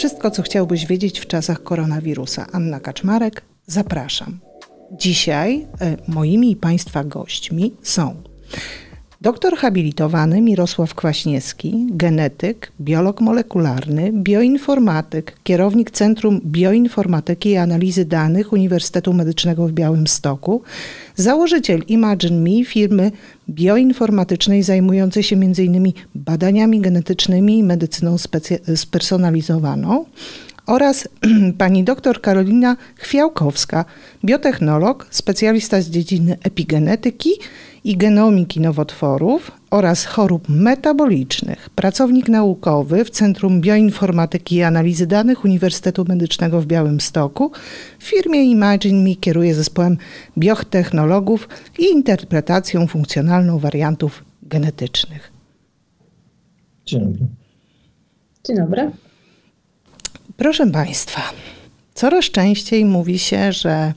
Wszystko, co chciałbyś wiedzieć w czasach koronawirusa. Anna Kaczmarek, zapraszam. Dzisiaj e, moimi i Państwa gośćmi są Doktor habilitowany Mirosław Kwaśniewski, genetyk, biolog molekularny, bioinformatyk, kierownik Centrum Bioinformatyki i Analizy Danych Uniwersytetu Medycznego w Białymstoku, założyciel Imagine Me, firmy bioinformatycznej zajmującej się m.in. badaniami genetycznymi i medycyną spersonalizowaną oraz pani dr Karolina Chwiałkowska, biotechnolog, specjalista z dziedziny epigenetyki i genomiki nowotworów oraz chorób metabolicznych, pracownik naukowy w Centrum Bioinformatyki i Analizy Danych Uniwersytetu Medycznego w Białymstoku. W firmie Imagine Me kieruje zespołem biotechnologów i interpretacją funkcjonalną wariantów genetycznych. Dzień dobry. Dzień dobry. Proszę Państwa, coraz częściej mówi się, że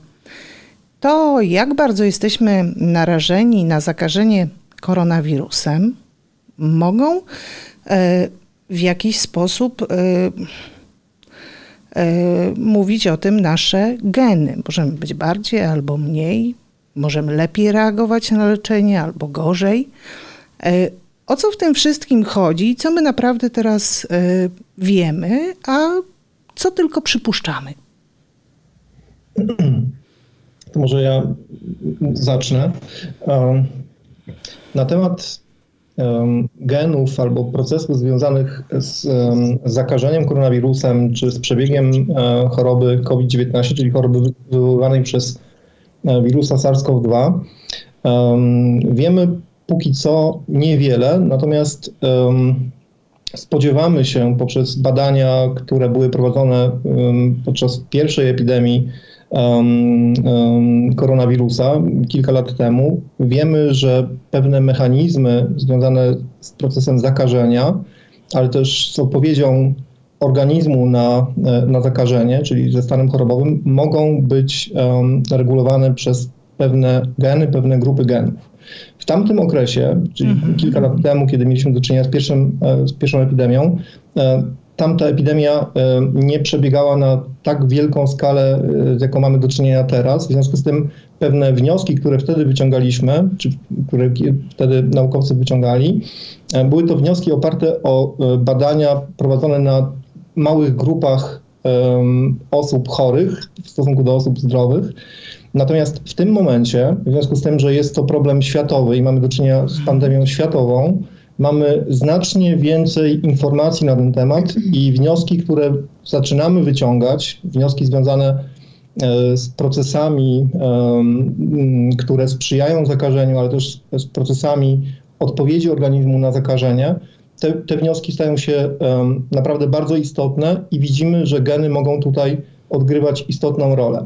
to, jak bardzo jesteśmy narażeni na zakażenie koronawirusem, mogą e, w jakiś sposób e, e, mówić o tym nasze geny. Możemy być bardziej albo mniej, możemy lepiej reagować na leczenie albo gorzej. O co w tym wszystkim chodzi? Co my naprawdę teraz wiemy, a co tylko przypuszczamy? To może ja zacznę. Na temat genów albo procesów związanych z zakażeniem koronawirusem czy z przebiegiem e, choroby COVID-19, czyli choroby wywołanej przez e, wirusa SARS-CoV-2. Wiemy póki co niewiele, natomiast spodziewamy się poprzez badania, które były prowadzone podczas pierwszej epidemii koronawirusa kilka lat temu, wiemy, że pewne mechanizmy związane z procesem zakażenia, ale też z odpowiedzią organizmu na, e, na zakażenie, czyli ze stanem chorobowym, mogą być regulowane przez pewne geny, pewne grupy genów. W tamtym okresie, czyli mhm. kilka lat temu, kiedy mieliśmy do czynienia z, pierwszym, e, z pierwszą epidemią, e, tamta epidemia e, nie przebiegała na tak wielką skalę, z jaką mamy do czynienia teraz. W związku z tym pewne wnioski, które wtedy wyciągaliśmy, czy które wtedy naukowcy wyciągali, były to wnioski oparte o badania prowadzone na małych grupach osób chorych w stosunku do osób zdrowych. Natomiast w tym momencie, w związku z tym, że jest to problem światowy i mamy do czynienia z pandemią światową, mamy znacznie więcej informacji na ten temat i wnioski, które zaczynamy wyciągać, wnioski związane e, z procesami, które sprzyjają zakażeniu, ale też z procesami odpowiedzi organizmu na zakażenie, te, te wnioski stają się naprawdę bardzo istotne i widzimy, że geny mogą tutaj odgrywać istotną rolę.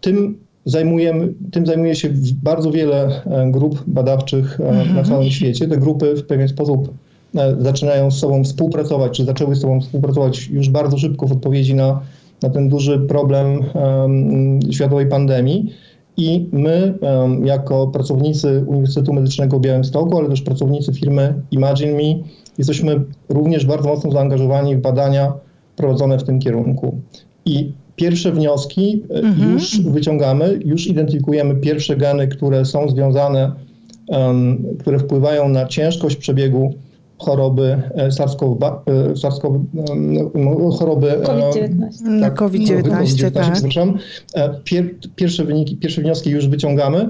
Tym, zajmujemy, tym zajmuje się bardzo wiele e, grup badawczych e, mhm. na całym świecie. Te grupy w pewien sposób e, zaczynają z sobą współpracować, czy zaczęły z sobą współpracować już bardzo szybko w odpowiedzi na, na ten duży problem um, światowej pandemii. I my, um, jako pracownicy Uniwersytetu Medycznego w Białymstoku, ale też pracownicy firmy Imagine Me, jesteśmy również bardzo mocno zaangażowani w badania prowadzone w tym kierunku. I pierwsze wnioski e, mhm. już wyciągamy, już identyfikujemy pierwsze geny, które są związane, um, które wpływają na ciężkość przebiegu choroby e, SARS-CoV, e, SARS no, choroby COVID-19. Tak, COVID-19, COVID tak. Przepraszam. Pier, pierwsze wyniki, pierwsze wnioski już wyciągamy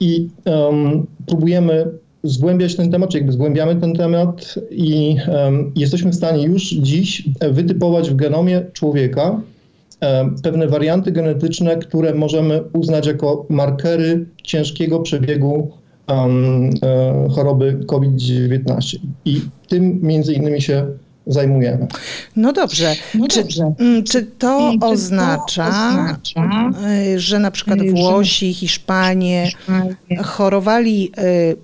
i um, próbujemy zgłębiać ten temat, czy jakby zgłębiamy ten temat i um, jesteśmy w stanie już dziś wytypować w genomie człowieka pewne warianty genetyczne, które możemy uznać jako markery ciężkiego przebiegu um, choroby COVID-19. I tym między innymi się zajmujemy. No dobrze. No czy, dobrze. Mm, czy, to czy oznacza, to oznacza, y, że na przykład y, Włosi, Hiszpanie, Hiszpanie chorowali y,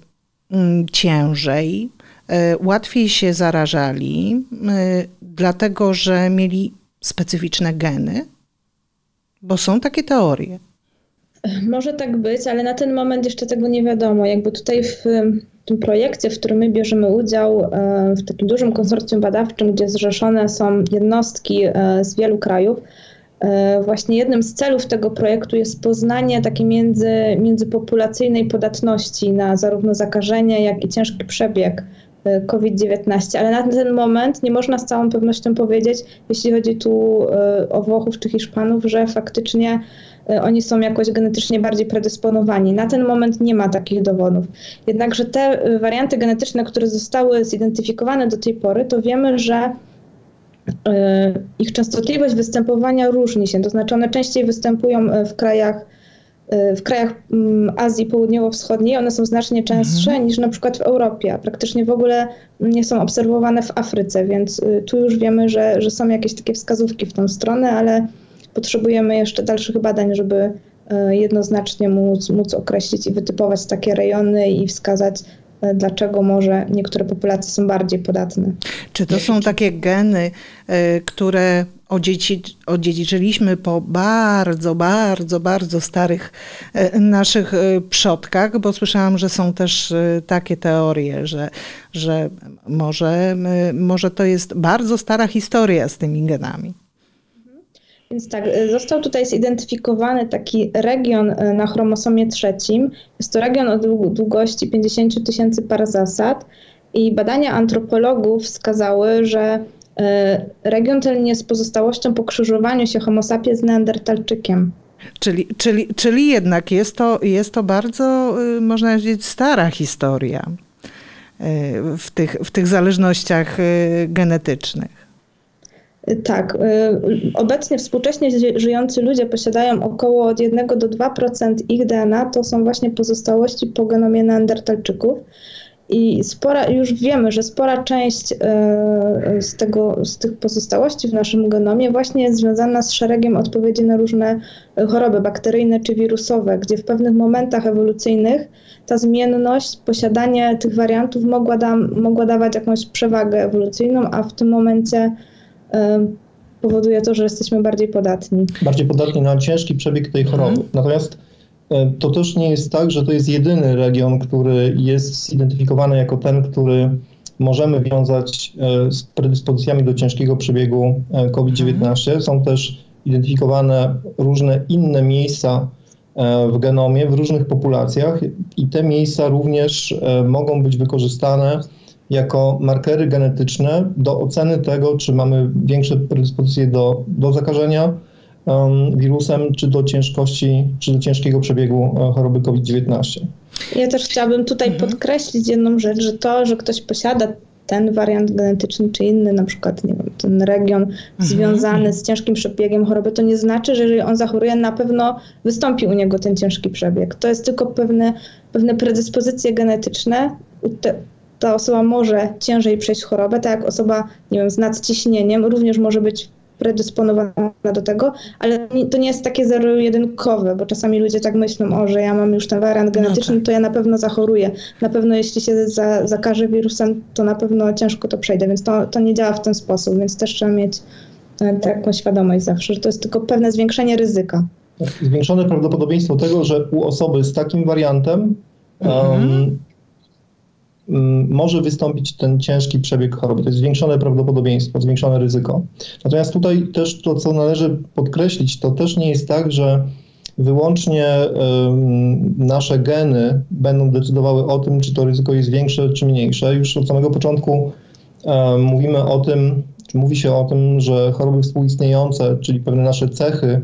mm, ciężej, łatwiej się zarażali, dlatego że mieli specyficzne geny? Bo są takie teorie. Może tak być, ale na ten moment jeszcze tego nie wiadomo. Jakby tutaj w tym projekcie, w którym my bierzemy udział, e, w takim dużym konsorcjum badawczym, gdzie zrzeszone są jednostki e, z wielu krajów, e, Właśnie jednym z celów tego projektu jest poznanie takiej między, międzypopulacyjnej podatności na zarówno zakażenie, jak i ciężki przebieg COVID-19, ale na ten moment nie można z całą pewnością powiedzieć, jeśli chodzi tu o Włochów czy Hiszpanów, że faktycznie E, oni są jakoś genetycznie bardziej predysponowani. Na ten moment nie ma takich dowodów. Jednakże te e, warianty genetyczne, które zostały zidentyfikowane do tej pory, to wiemy, że e, ich częstotliwość występowania różni się, to znaczy one częściej występują w krajach, w krajach mm, Azji Południowo-Wschodniej, one są znacznie częstsze mhm. niż na przykład w Europie, a praktycznie w ogóle nie są obserwowane w Afryce, więc tu już wiemy, że, że są jakieś takie wskazówki w tą stronę, ale potrzebujemy jeszcze dalszych badań, żeby e, jednoznacznie móc, móc określić i wytypować takie rejony i wskazać, dlaczego może niektóre populacje są bardziej podatne. Czy to są takie geny, e, które odziedzi, odziedziczyliśmy po bardzo, bardzo, bardzo starych naszych przodkach, bo słyszałam, że są też takie teorie, że, że może, może to jest bardzo stara historia z tymi genami. Więc tak, y, został tutaj zidentyfikowany taki region y, na chromosomie trzecim. Jest to region o długości 50 tysięcy par zasad i badania antropologów wskazały, że y, region ten jest pozostałością po krzyżowaniu się homo sapiens z neandertalczykiem. Czyli, czyli, czyli jednak jest to, jest to bardzo, można powiedzieć, stara historia w tych, w tych zależnościach genetycznych. Tak. Y, obecnie współcześnie żyjący ludzie posiadają około od 1 do 2% ich DNA, to są właśnie pozostałości po genomie neandertalczyków. I spora, już wiemy, że spora część y, z, tego, z tych pozostałości w naszym genomie właśnie jest związana z szeregiem odpowiedzi na różne choroby bakteryjne czy wirusowe, gdzie w pewnych momentach ewolucyjnych ta zmienność, posiadanie tych wariantów mogła, da, mogła dawać jakąś przewagę ewolucyjną, a w tym momencie powoduje to, że jesteśmy bardziej podatni. Bardziej podatni na ciężki przebieg tej choroby. Mhm. Natomiast e, to też nie jest tak, że to jest jedyny region, który jest zidentyfikowany jako ten, który możemy wiązać e, z predyspozycjami do ciężkiego przebiegu e, COVID-19. Mhm. Są też identyfikowane różne inne miejsca w genomie, w różnych populacjach i te miejsca również mogą być wykorzystane jako markery genetyczne do oceny tego, czy mamy większe predyspozycje do, do zakażenia um, wirusem, czy do ciężkości, czy do ciężkiego przebiegu e, choroby COVID-19. Ja też chciałabym tutaj mhm. podkreślić jedną rzecz, że to, że ktoś posiada ten wariant genetyczny czy inny, na przykład nie wiem, ten region mhm. związany z ciężkim przebiegiem choroby, to nie znaczy, że jeżeli on zachoruje, na pewno wystąpi u niego ten ciężki przebieg. To jest tylko pewne, pewne predyspozycje genetyczne ta osoba może ciężej przejść chorobę, tak jak osoba, nie wiem, z nadciśnieniem również może być predysponowana do tego, ale to nie jest takie zero-jedynkowe, bo czasami ludzie tak myślą, o, że ja mam już ten wariant genetyczny, no tak. to ja na pewno zachoruję. Na pewno jeśli się za, zakażę wirusem, to na pewno ciężko to przejdę, więc to, to nie działa w ten sposób, więc też trzeba mieć e, taką świadomość zawsze, że to jest tylko pewne zwiększenie ryzyka. Zwiększone prawdopodobieństwo tego, że u osoby z takim wariantem mhm. um, może wystąpić ten ciężki przebieg choroby. To jest zwiększone prawdopodobieństwo, zwiększone ryzyko. Natomiast tutaj też to, co należy podkreślić, to też nie jest tak, że wyłącznie nasze geny będą decydowały o tym, czy to ryzyko jest większe czy mniejsze. Już od samego początku mówimy o tym, czy mówi się o tym, że choroby współistniejące, czyli pewne nasze cechy,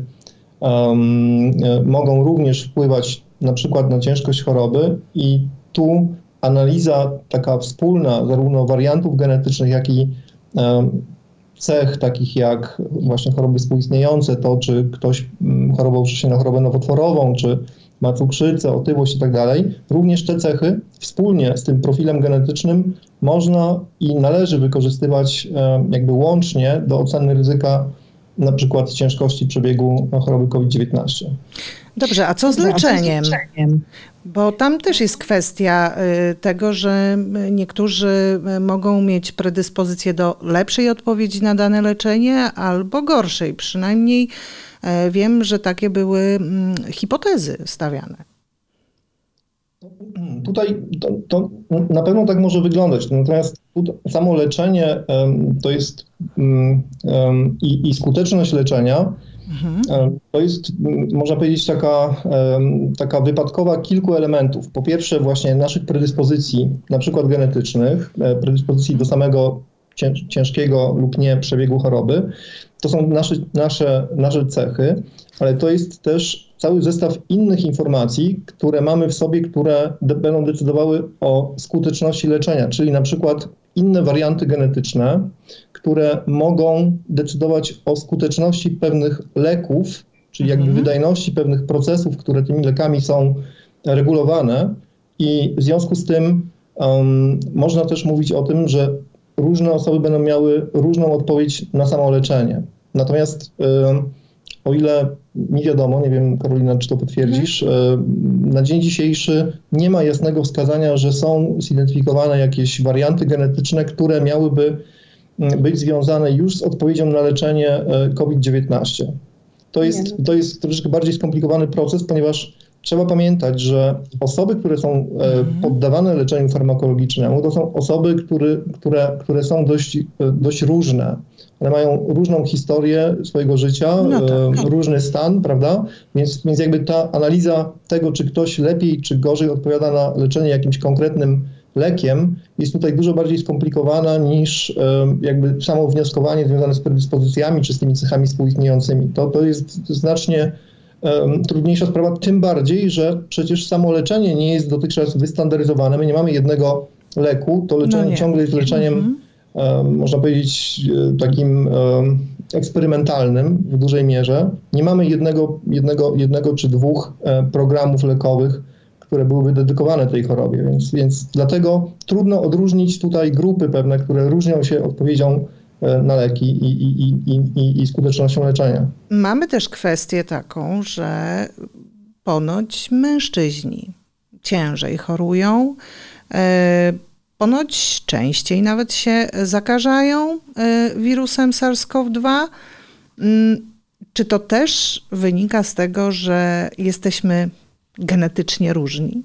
um, mogą również wpływać na przykład na ciężkość choroby i tu analiza taka wspólna zarówno wariantów genetycznych, jak i cech takich jak właśnie choroby współistniejące, to czy ktoś mm, chorował wcześniej na chorobę nowotworową, czy ma cukrzycę, otyłość i tak dalej. Również te cechy wspólnie z tym profilem genetycznym można i należy wykorzystywać jakby łącznie do oceny ryzyka na przykład ciężkości przebiegu choroby COVID-19. Dobrze, a co z leczeniem? Bo tam też jest kwestia y, tego, że niektórzy mogą mieć predyspozycję do lepszej odpowiedzi na dane leczenie albo gorszej. Przynajmniej Wiem, że takie były mm, hipotezy stawiane. Tutaj to, to, na pewno tak może wyglądać, natomiast samo leczenie to jest um, i, i, skuteczność leczenia mhm. to jest, można powiedzieć, taka, taka wypadkowa kilku elementów. Po pierwsze właśnie naszych predyspozycji, na przykład genetycznych, e, predyspozycji do samego ciężkiego lub nie przebiegu choroby. To są nasze, nasze, nasze cechy, ale to jest też cały zestaw innych informacji, które mamy w sobie, które de będą decydowały o skuteczności leczenia, czyli na przykład inne warianty genetyczne, które mogą decydować o skuteczności pewnych leków, czyli jakby mhm. wydajności pewnych procesów, które tymi lekami są regulowane. I w związku z tym um, można też mówić o tym, że różne osoby będą miały różną odpowiedź na samo leczenie. Natomiast um, o ile nie wiadomo, nie wiem Karolina, czy to potwierdzisz, mhm. na dzień dzisiejszy nie ma jasnego wskazania, że są zidentyfikowane jakieś warianty genetyczne, które miałyby być związane już z odpowiedzią na leczenie e, COVID-19. To jest, to jest troszeczkę bardziej skomplikowany proces, ponieważ trzeba pamiętać, że osoby, które są e, mhm. poddawane leczeniu farmakologicznemu, to są osoby, które, które, które są dość, e, dość różne. One mają różną historię swojego życia, no tak. różny stan, prawda? Więc, więc jakby ta analiza tego, czy ktoś lepiej czy gorzej odpowiada na leczenie jakimś konkretnym lekiem, jest tutaj dużo bardziej skomplikowana niż jakby samo wnioskowanie związane z predyspozycjami czy z tymi cechami współistniejącymi. To, to jest znacznie trudniejsza sprawa, tym bardziej, że przecież samo leczenie nie jest dotychczas wystandaryzowane. My nie mamy jednego leku, to leczenie no ciągle jest leczeniem -hmm można powiedzieć, e, takim eksperymentalnym w dużej mierze. Nie mamy jednego, jednego, jednego czy dwóch e, programów lekowych, które byłyby dedykowane tej chorobie, więc, więc dlatego trudno odróżnić tutaj grupy pewne, które różnią się odpowiedzią e, na leki i, i, i, i, i skutecznością leczenia. Mamy też kwestię taką, że ponoć mężczyźni ciężej chorują ponoć częściej nawet się zakażają y, wirusem SARS-CoV-2. Mm, czy to też wynika z tego, że jesteśmy genetycznie różni?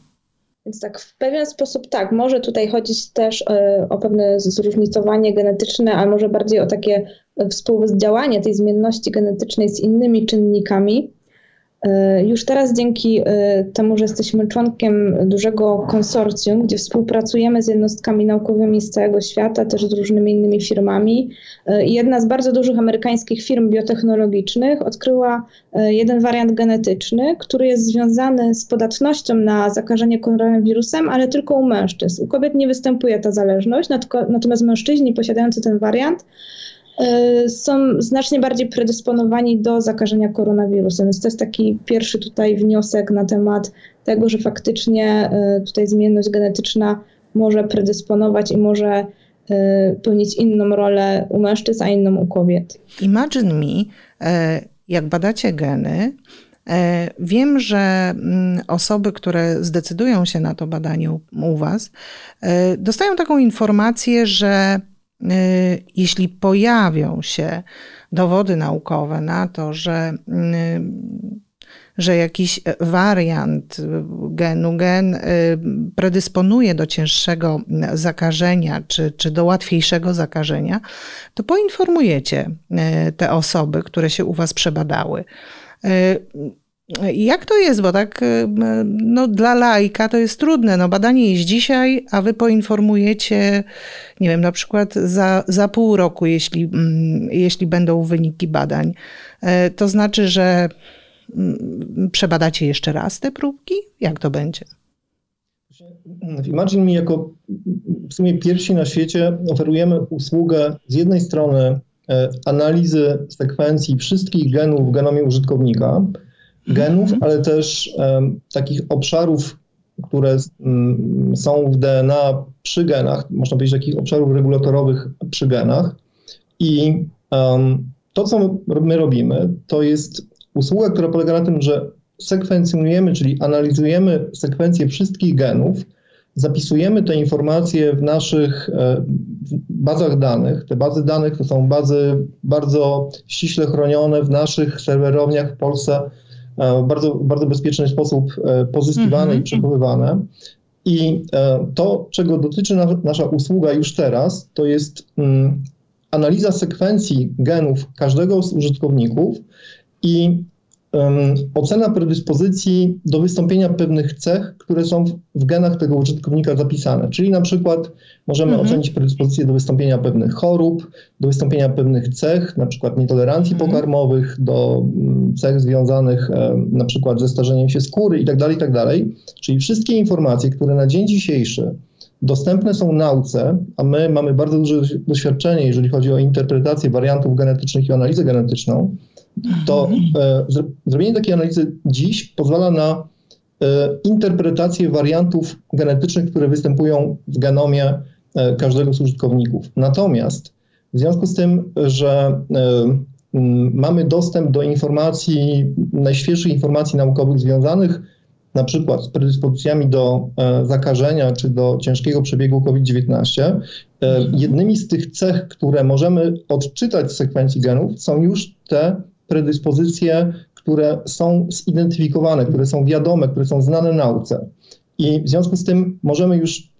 Więc tak, w pewien sposób tak, może tutaj chodzić też y, o pewne zróżnicowanie genetyczne, ale może bardziej o takie współdziałanie tej zmienności genetycznej z innymi czynnikami. E, już teraz dzięki e, temu, że jesteśmy członkiem dużego konsorcjum, gdzie współpracujemy z jednostkami naukowymi z całego świata, też z różnymi innymi firmami, e, jedna z bardzo dużych amerykańskich firm biotechnologicznych odkryła jeden wariant genetyczny, który jest związany z podatnością na zakażenie koronawirusem, ale tylko u mężczyzn. U kobiet nie występuje ta zależność, natomiast mężczyźni posiadający ten wariant są znacznie bardziej predysponowani do zakażenia koronawirusem. Więc to jest taki pierwszy tutaj wniosek na temat tego, że faktycznie e, tutaj zmienność genetyczna może predysponować i może e, pełnić inną rolę u mężczyzn, a inną u kobiet. Imagine me, jak badacie geny, Wiem, że mm, osoby, które zdecydują się na to badanie u Was, dostają taką informację, że jeśli pojawią się dowody naukowe na to, że, y, że jakiś wariant genu, gen y, predysponuje do cięższego zakażenia czy, czy do łatwiejszego zakażenia, to poinformujecie te osoby, które się u Was przebadały. Jak to jest, bo tak no, dla laika to jest trudne. No, badanie jest dzisiaj, a wy poinformujecie, nie wiem, na przykład za, za pół roku, jeśli, mm, jeśli będą wyniki badań. E, to znaczy, że mm, przebadacie jeszcze raz te próbki? Jak to będzie? Imagine Me jako w sumie pierwsi na świecie oferujemy usługę z jednej strony e, analizy sekwencji wszystkich genów w genomie użytkownika, genów, mhm. ale też um, takich obszarów, które um, są w DNA przy genach, można powiedzieć takich obszarów regulatorowych przy genach. I um, to, co my robimy, to jest usługa, która polega na tym, że sekwencjonujemy, czyli analizujemy sekwencję wszystkich genów zapisujemy te informacje w naszych bazach danych. Te bazy danych to są bazy bardzo ściśle chronione w naszych serwerowniach w Polsce bardzo, bardzo bezpieczny sposób pozyskiwane mm -hmm. i przechowywane. I to, czego dotyczy nasza usługa już teraz, to jest mm, analiza sekwencji genów każdego z użytkowników i um, ocena predyspozycji do wystąpienia pewnych cech, które są w, w genach tego użytkownika zapisane. Czyli na przykład możemy mhm. ocenić predyspozycję do wystąpienia pewnych chorób, do wystąpienia pewnych cech, na przykład nietolerancji mhm. pokarmowych, do um, cech związanych um, na przykład ze starzeniem się skóry itd., tak itd. Tak Czyli wszystkie informacje, które na dzień dzisiejszy dostępne są nauce, a my mamy bardzo duże doświadczenie, jeżeli chodzi o interpretację wariantów genetycznych i analizę genetyczną, to e, zrobienie takiej analizy dziś pozwala na e, interpretację wariantów genetycznych, które występują w genomie e, każdego z użytkowników. Natomiast w związku z tym, że mamy dostęp do informacji, najświeższych informacji naukowych związanych na przykład z predyspozycjami do zakażenia czy do ciężkiego przebiegu COVID-19, e, mhm. jednymi z tych cech, które możemy odczytać z sekwencji genów, są już te predyspozycje, które są zidentyfikowane, które są wiadome, które są znane nauce. I w związku z tym możemy już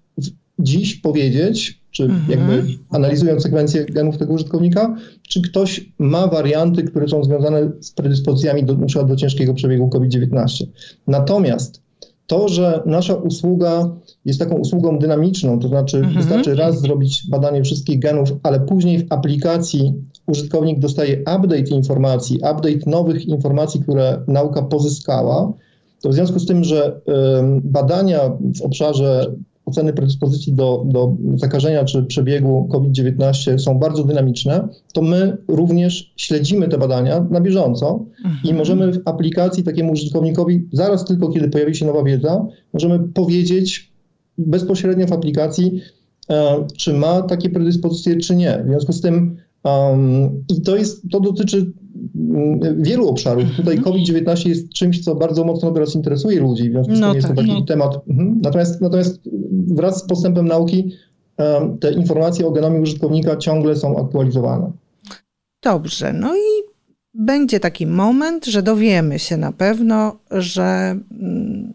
dziś powiedzieć, czy mhm. jakby analizując sekwencję genów tego użytkownika, czy ktoś ma warianty, które są związane z predyspozycjami do, np. do ciężkiego przebiegu COVID-19. Natomiast to, że nasza usługa jest taką usługą dynamiczną, to znaczy mhm. wystarczy raz zrobić badanie wszystkich genów, ale później w aplikacji użytkownik dostaje update informacji, update nowych informacji, które nauka pozyskała, to w związku z tym, że badania w obszarze oceny predyspozycji do, do zakażenia czy przebiegu COVID-19 są bardzo dynamiczne, to my również śledzimy te badania na bieżąco mhm. i możemy w aplikacji takiemu użytkownikowi, zaraz tylko kiedy pojawi się nowa wiedza, możemy powiedzieć bezpośrednio w aplikacji, e, czy ma takie predyspozycje, czy nie. W związku z tym um, i to jest, to dotyczy wielu obszarów. Tutaj mhm. COVID-19 jest czymś, co bardzo mocno teraz interesuje ludzi, w związku z no tym jest to tak, taki no. temat. Mhm. Natomiast, natomiast wraz z postępem nauki te informacje o genomie użytkownika ciągle są aktualizowane. Dobrze, no i będzie taki moment, że dowiemy się na pewno, że mm,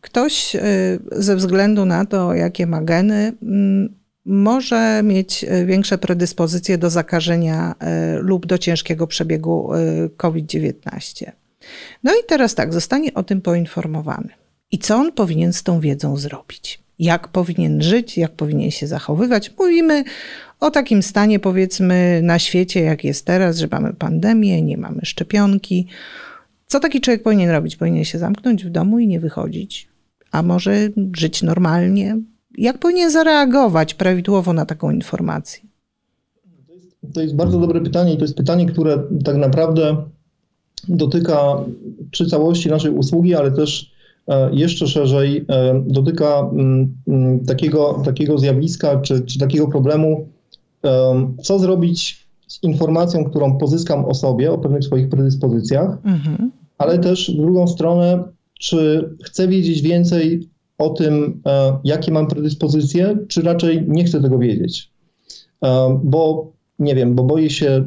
ktoś y, ze względu na to, jakie ma geny, mm, może mieć y, większe predyspozycje do zakażenia y, lub do ciężkiego przebiegu COVID-19. No i teraz tak, zostanie o tym poinformowany. I co on powinien z tą wiedzą zrobić? jak powinien żyć, jak powinien się zachowywać. Mówimy o takim stanie, powiedzmy, na świecie, jak jest teraz, że mamy pandemię, nie mamy szczepionki. Co taki człowiek powinien robić? Powinien się zamknąć w domu i nie wychodzić, a może żyć normalnie? Jak powinien zareagować prawidłowo na taką informację? To jest bardzo dobre pytanie i to jest pytanie, które tak naprawdę dotyka czy całości naszej usługi, ale też E, jeszcze szerzej e, dotyka mm, mm, takiego, takiego zjawiska czy, czy takiego problemu, co zrobić z informacją, którą pozyskam o sobie, o pewnych swoich predyspozycjach, mhm. ale też w drugą stronę, czy chcę wiedzieć więcej o tym, e, jakie mam predyspozycje, czy raczej nie chcę tego wiedzieć. Bo nie wiem, bo boję się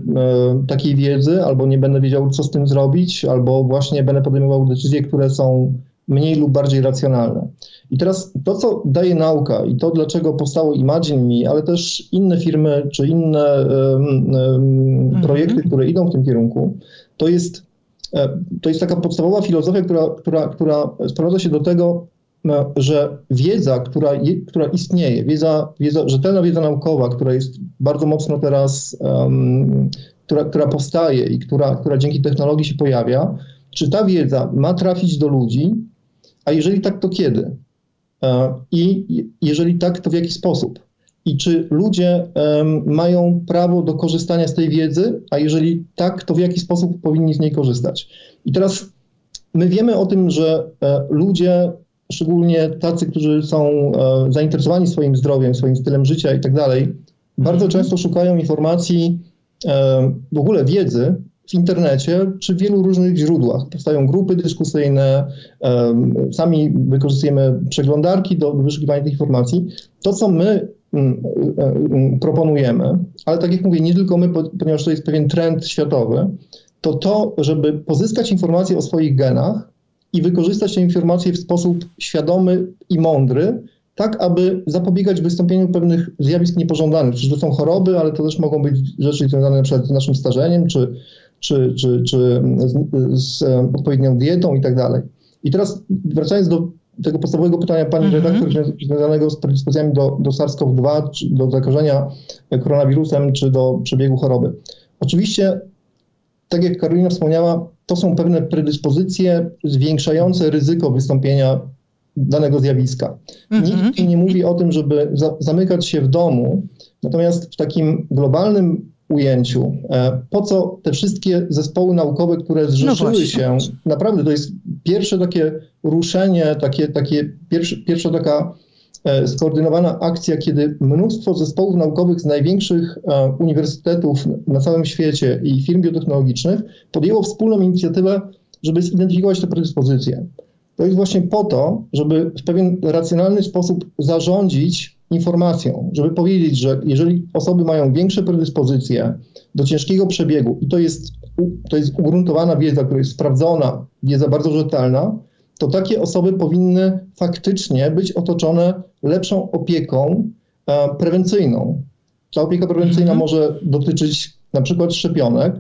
takiej wiedzy, albo nie będę wiedział, co z tym zrobić, albo właśnie będę podejmował decyzje, które są mniej lub bardziej racjonalne. I teraz to, co daje nauka i to, dlaczego powstało Imagine Me, ale też inne firmy czy inne um, um, projekty, które idą w tym kierunku, to jest, e, to jest taka podstawowa filozofia, która, która, która sprowadza się do tego, e, że wiedza, która, która istnieje, wiedza, wiedza, rzetelna wiedza naukowa, która jest bardzo mocno teraz, um, która, która powstaje i która, która dzięki technologii się pojawia, czy ta wiedza ma trafić do ludzi, a jeżeli tak, to kiedy? E, I jeżeli tak, to w jaki sposób? I czy ludzie mają prawo do korzystania z tej wiedzy, a jeżeli tak, to w jaki sposób powinni z niej korzystać? I teraz my wiemy o tym, że e, ludzie, szczególnie tacy, którzy są e, zainteresowani swoim zdrowiem, swoim stylem życia i tak dalej, bardzo mhm. często szukają informacji, w ogóle wiedzy w internecie czy w wielu różnych źródłach. Powstają grupy dyskusyjne, sami wykorzystujemy przeglądarki do wyszukiwania tych informacji. To, co my mm, mm, proponujemy, ale tak jak mówię, nie tylko my, ponieważ to jest pewien trend światowy, to to, żeby pozyskać informacje o swoich genach i wykorzystać te informacje w sposób świadomy i mądry, tak aby zapobiegać wystąpieniu pewnych zjawisk niepożądanych. Czy to są choroby, ale to też mogą być rzeczy związane na przykład z naszym starzeniem, czy, czy, czy, czy z, z odpowiednią dietą i tak dalej. I teraz wracając do tego podstawowego pytania pani mm -hmm. redaktor związanego z predyspozycjami do, do SARS-CoV-2, czy do zakażenia koronawirusem, czy do przebiegu choroby. Oczywiście, tak jak Karolina wspomniała, to są pewne predyspozycje zwiększające ryzyko wystąpienia danego zjawiska. Mhm. Nikt nie mówi o tym, żeby za, zamykać się w domu, natomiast w takim globalnym ujęciu, e, po co te wszystkie zespoły naukowe, które zrzeszyły no się, naprawdę to jest pierwsze takie ruszenie, takie, takie pierwszy, pierwsza taka skoordynowana akcja, kiedy mnóstwo zespołów naukowych z największych e, uniwersytetów na całym świecie i firm biotechnologicznych podjęło wspólną inicjatywę, żeby zidentyfikować te predyspozycje. To jest właśnie po to, żeby w pewien racjonalny sposób zarządzić informacją, żeby powiedzieć, że jeżeli osoby mają większe predyspozycje do ciężkiego przebiegu i to jest, to jest ugruntowana wiedza, która jest sprawdzona, wiedza bardzo rzetelna, to takie osoby powinny faktycznie być otoczone lepszą opieką e, prewencyjną. Ta opieka prewencyjna mhm. może dotyczyć na przykład szczepionek,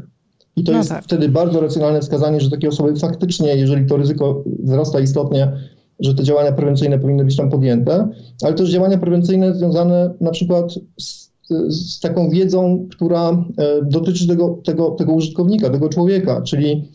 i to no jest tak. wtedy bardzo racjonalne wskazanie, że takie osoby faktycznie, jeżeli to ryzyko wzrasta istotnie, że te działania prewencyjne powinny być tam podjęte, ale też działania prewencyjne związane na przykład z, z taką wiedzą, która e, dotyczy tego, tego, tego użytkownika, tego człowieka, czyli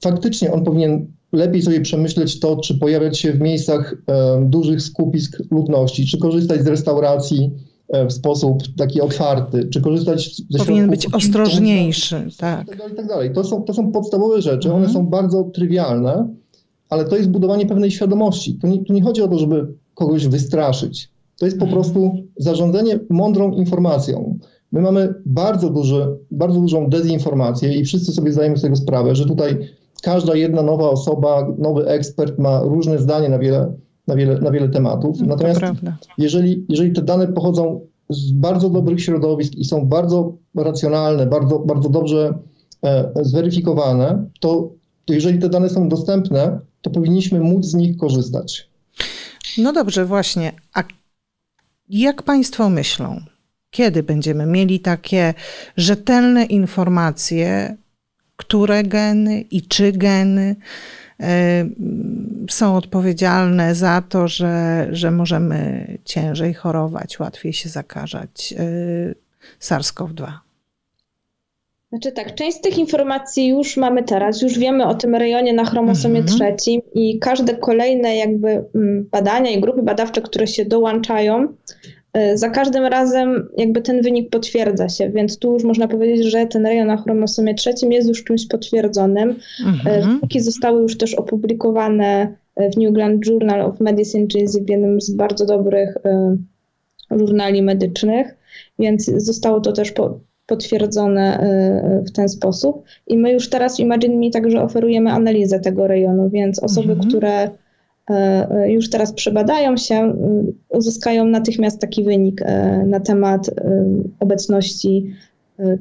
faktycznie on powinien lepiej sobie przemyśleć to, czy pojawiać się w miejscach e, dużych skupisk ludności, czy korzystać z restauracji, E, w sposób taki otwarty, czy korzystać ze Powinien być ostrożniejszy, tak. I tak dalej, i tak dalej. To, są, to są podstawowe rzeczy, mhm. one są bardzo trywialne, ale to jest budowanie pewnej świadomości. Tu nie, tu nie chodzi o to, żeby kogoś wystraszyć. To jest po mhm. prostu zarządzanie mądrą informacją. My mamy bardzo, duży, bardzo dużą dezinformację i wszyscy sobie zdajemy z tego sprawę, że tutaj każda jedna nowa osoba, nowy ekspert ma różne zdanie na wiele na wiele, na wiele tematów. Natomiast jeżeli, jeżeli te dane pochodzą z bardzo dobrych środowisk i są bardzo racjonalne, bardzo, bardzo dobrze e, zweryfikowane, to, to jeżeli te dane są dostępne, to powinniśmy móc z nich korzystać. No dobrze, właśnie. A jak Państwo myślą, kiedy będziemy mieli takie rzetelne informacje, które geny i czy geny są odpowiedzialne za to, że, że możemy ciężej chorować, łatwiej się zakażać y, SARS-CoV-2. Znaczy tak, część z tych informacji już mamy teraz, już wiemy o tym rejonie na chromosomie mhm. trzecim i każde kolejne jakby mm, badania i grupy badawcze, które się dołączają, E, za każdym razem jakby ten wynik potwierdza się, więc tu już można powiedzieć, że ten rejon na chromosomie trzecim jest już czymś potwierdzonym. Mhm. Wyniki zostały już też opublikowane w New England Journal of Medicine, czyli w jednym z bardzo dobrych żurnali medycznych, więc zostało to też po, potwierdzone w ten sposób. I my już teraz w Imagine Me także oferujemy analizę tego rejonu, więc osoby, mhm. które już teraz przebadają się, uzyskają natychmiast taki wynik e, na temat obecności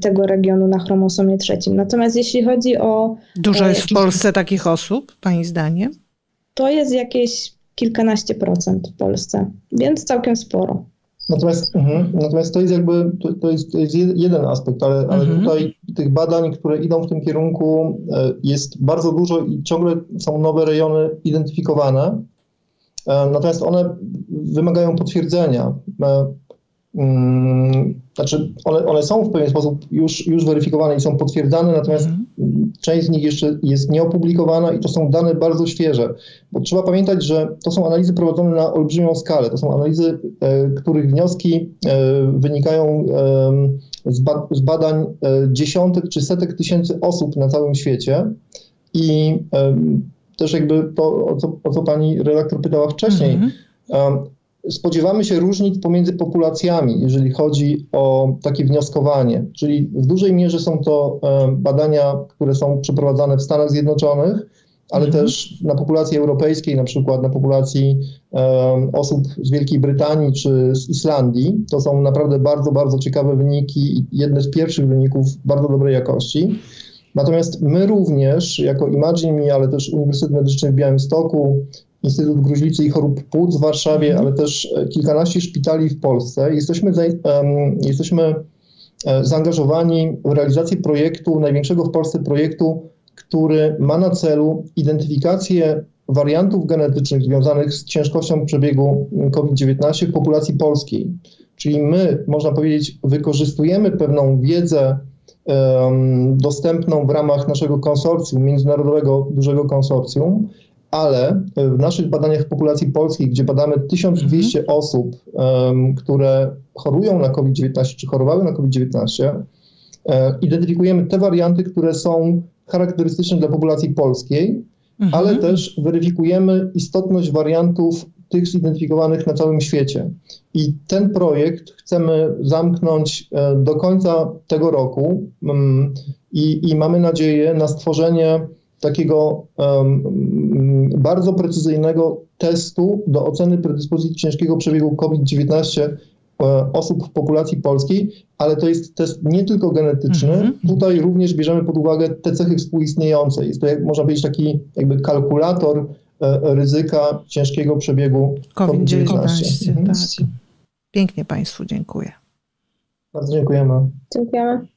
tego regionu na chromosomie trzecim. Natomiast jeśli chodzi o. Dużo jest w Polsce takich osób, Pani zdaniem? To jest jakieś kilkanaście procent w Polsce, więc całkiem sporo. Natomiast, mhm, natomiast to jest jakby, to, to, jest, to jest jeden aspekt, ale, ale mhm. tutaj tych badań, które idą w tym kierunku e, jest bardzo dużo i ciągle są nowe rejony identyfikowane. E, natomiast one wymagają potwierdzenia. E, mm, znaczy, one, one są w pewien sposób już, już weryfikowane i są potwierdzane, natomiast mhm. Część z nich jeszcze jest nieopublikowana i to są dane bardzo świeże. Bo trzeba pamiętać, że to są analizy prowadzone na olbrzymią skalę. To są analizy, e, których wnioski e, wynikają e, z, ba z, badań dziesiątek czy setek tysięcy osób na całym świecie. I też jakby to, o co, o co pani redaktor pytała wcześniej, mhm spodziewamy się różnic pomiędzy populacjami, jeżeli chodzi o takie wnioskowanie. Czyli w dużej mierze są to e, badania, które są przeprowadzane w Stanach Zjednoczonych, ale mhm. też na populacji europejskiej, na przykład na populacji um, osób z Wielkiej Brytanii czy z Islandii. To są naprawdę bardzo, bardzo ciekawe wyniki i jedne z pierwszych wyników bardzo dobrej jakości. Natomiast my również, jako Imagine ale też Uniwersytet Medyczny w Białymstoku, Instytut Gruźlicy i Chorób Płuc w Warszawie, mhm. ale też e, kilkanaście szpitali w Polsce, jesteśmy, jesteśmy e, zaangażowani w realizację projektu, największego w Polsce projektu który ma na celu identyfikację wariantów genetycznych związanych z ciężkością przebiegu COVID-19 w populacji polskiej. Czyli my, można powiedzieć, wykorzystujemy pewną wiedzę dostępną w ramach naszego konsorcjum, międzynarodowego dużego konsorcjum, ale w naszych badaniach populacji polskiej, gdzie badamy 1200 mhm. osób, które chorują na COVID-19 czy chorowały na COVID-19, e, identyfikujemy te warianty, które są charakterystyczny dla populacji polskiej, mhm. ale też weryfikujemy istotność wariantów tych zidentyfikowanych na całym świecie. I ten projekt chcemy zamknąć e, do końca tego roku mm, i, i mamy nadzieję na stworzenie takiego um, bardzo precyzyjnego testu do oceny predyspozycji ciężkiego przebiegu COVID-19 E, osób w populacji polskiej, ale to jest test nie tylko genetyczny. Mm -hmm. Tutaj również bierzemy pod uwagę te cechy współistniejące. Jest to, jak można powiedzieć, taki jakby kalkulator ryzyka ciężkiego przebiegu COVID-19. COVID-19 mhm. tak. Pięknie Państwu dziękuję. Bardzo dziękujemy. Dziękujemy.